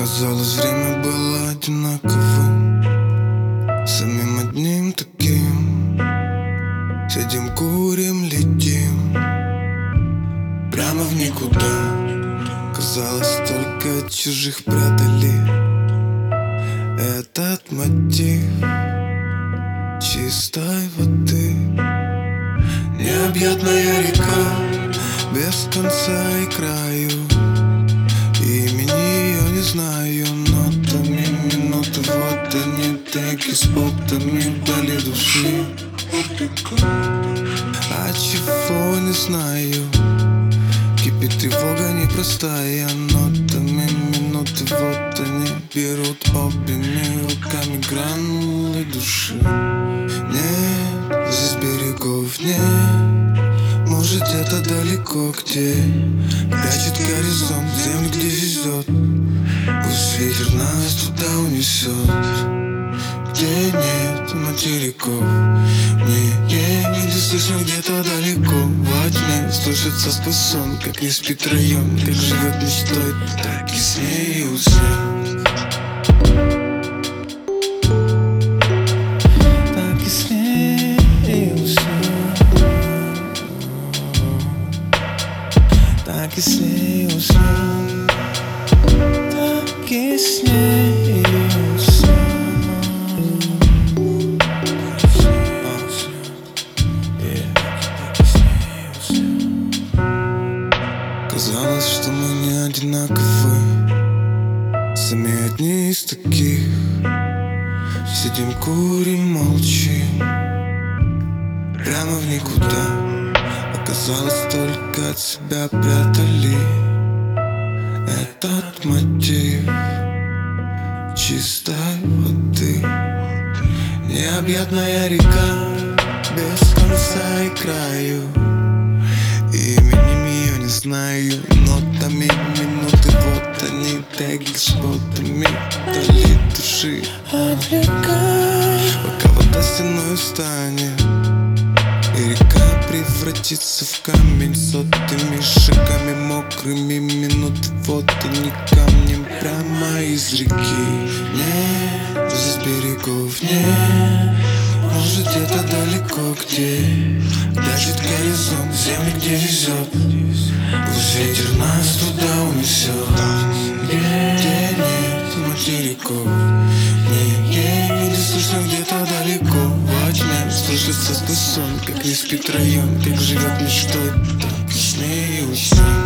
Казалось, время было одинаковым. Самим одним таким. Сидим, курим, летим. Прямо в никуда. Казалось, только чужих прятали Этот мотив Чистой воды. Необъятная река Без конца и краю. Имени ее не знаю Нотами минуты Вот они теки с потами Вдали души. А чего не знаю? Кипит тревога непростая Нотами минуты Вот они берут обеими руками Гранулы души. Нет, здесь берегов нет. Может где-то далеко, где Прячет горизонт, туда унесет Где нет материков. Мне не слышно где-то далеко. Во тьме слышится сон Как не спит район, как живет мечтой Так и смеются. Так и смеются. Так и смеются Сами одни из таких. Сидим, курим, молчим. Прямо в никуда. Оказалось, только от себя прятали. Этот мотив Чистой воды. Необъятная река Без конца и краю. Именем ее не знаю Вот теги с ботами Вдали души Отвлекай. Пока вода стеной станет И река превратится в камень Сотыми шагами мокрыми Минуты вот они камнем Прямо из реки Нет, здесь берегов нет Может где-то далеко, где. Прячет горизонт, земли, где везет Пусть ветер нас туда унесет материков Не, не слышно где-то далеко. Во тьме слышится сквозь сон Как не спит район, как живет мечтой. Так и смеются